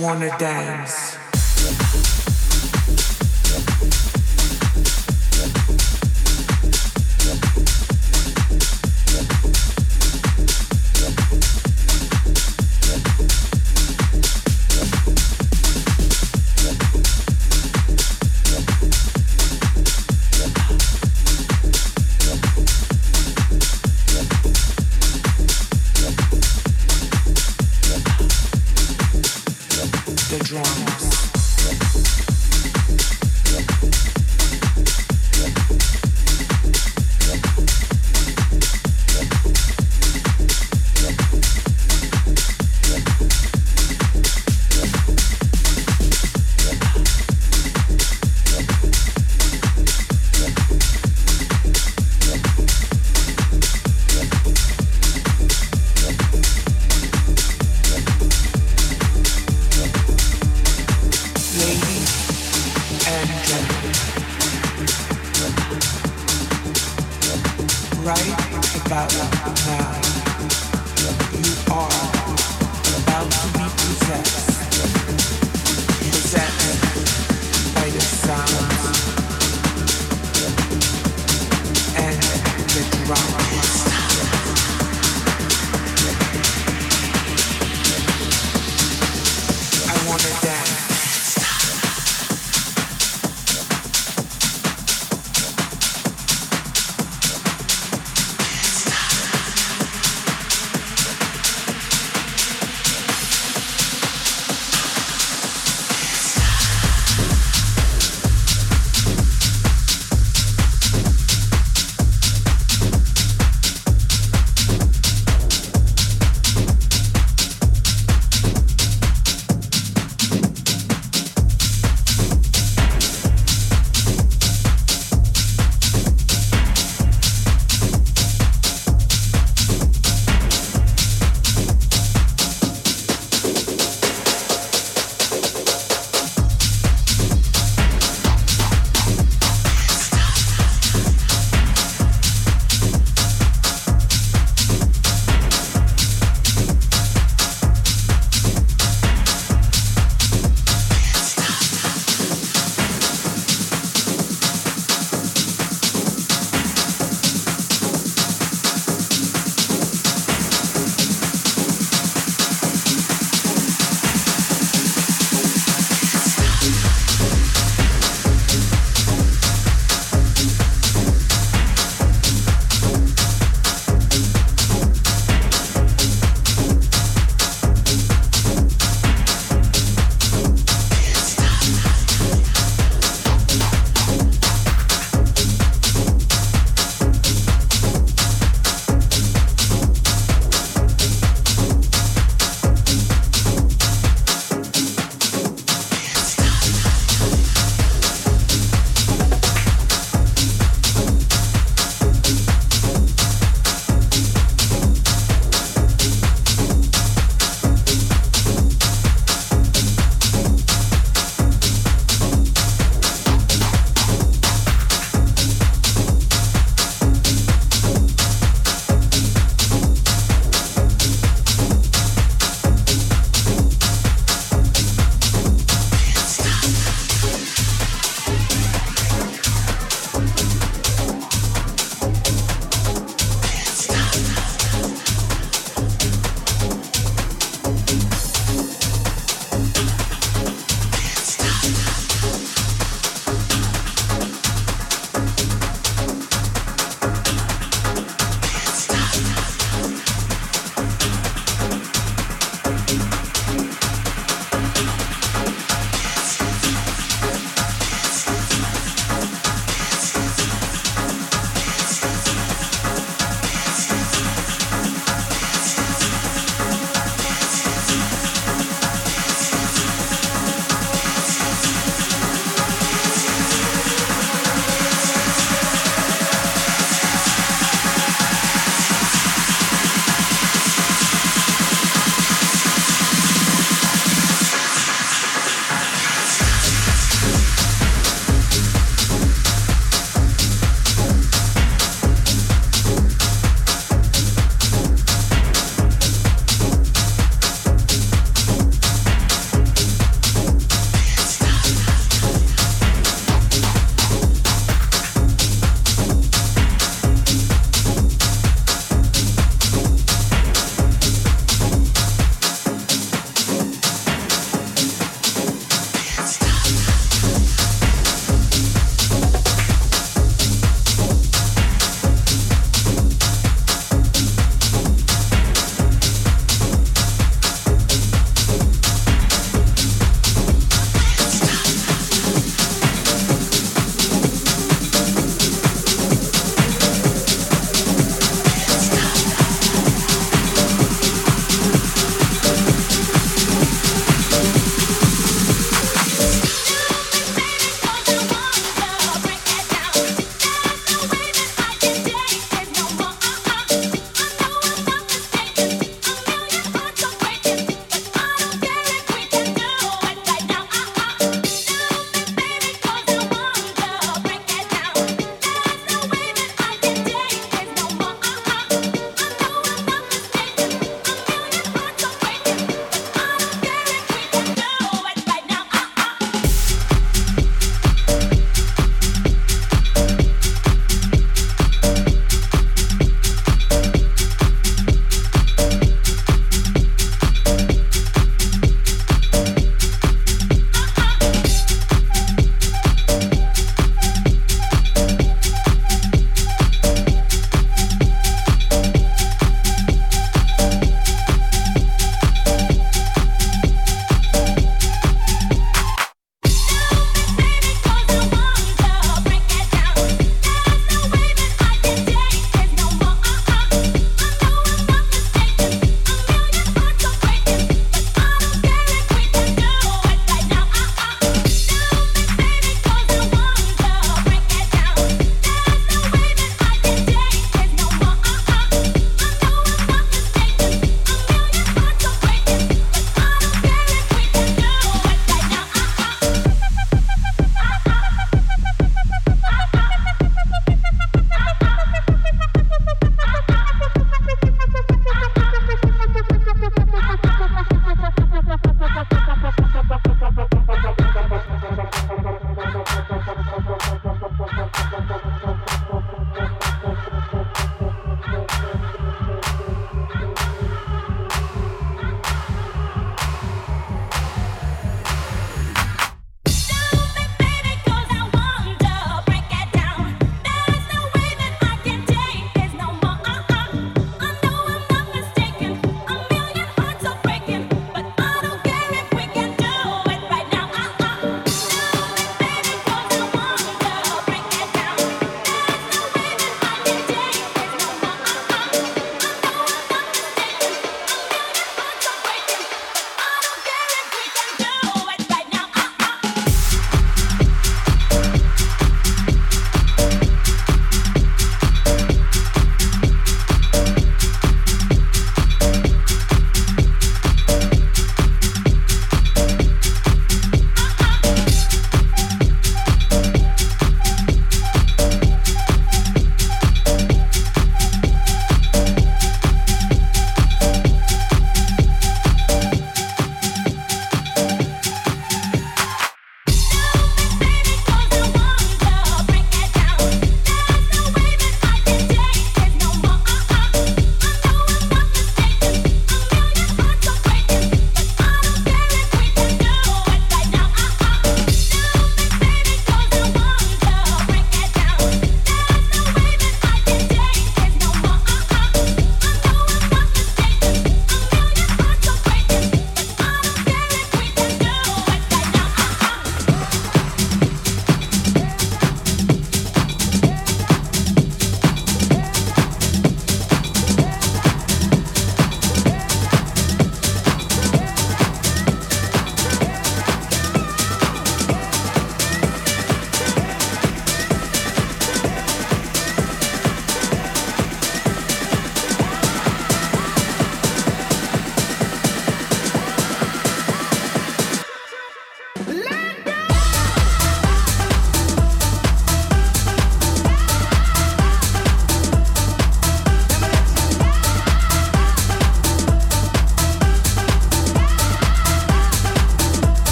wanna dance.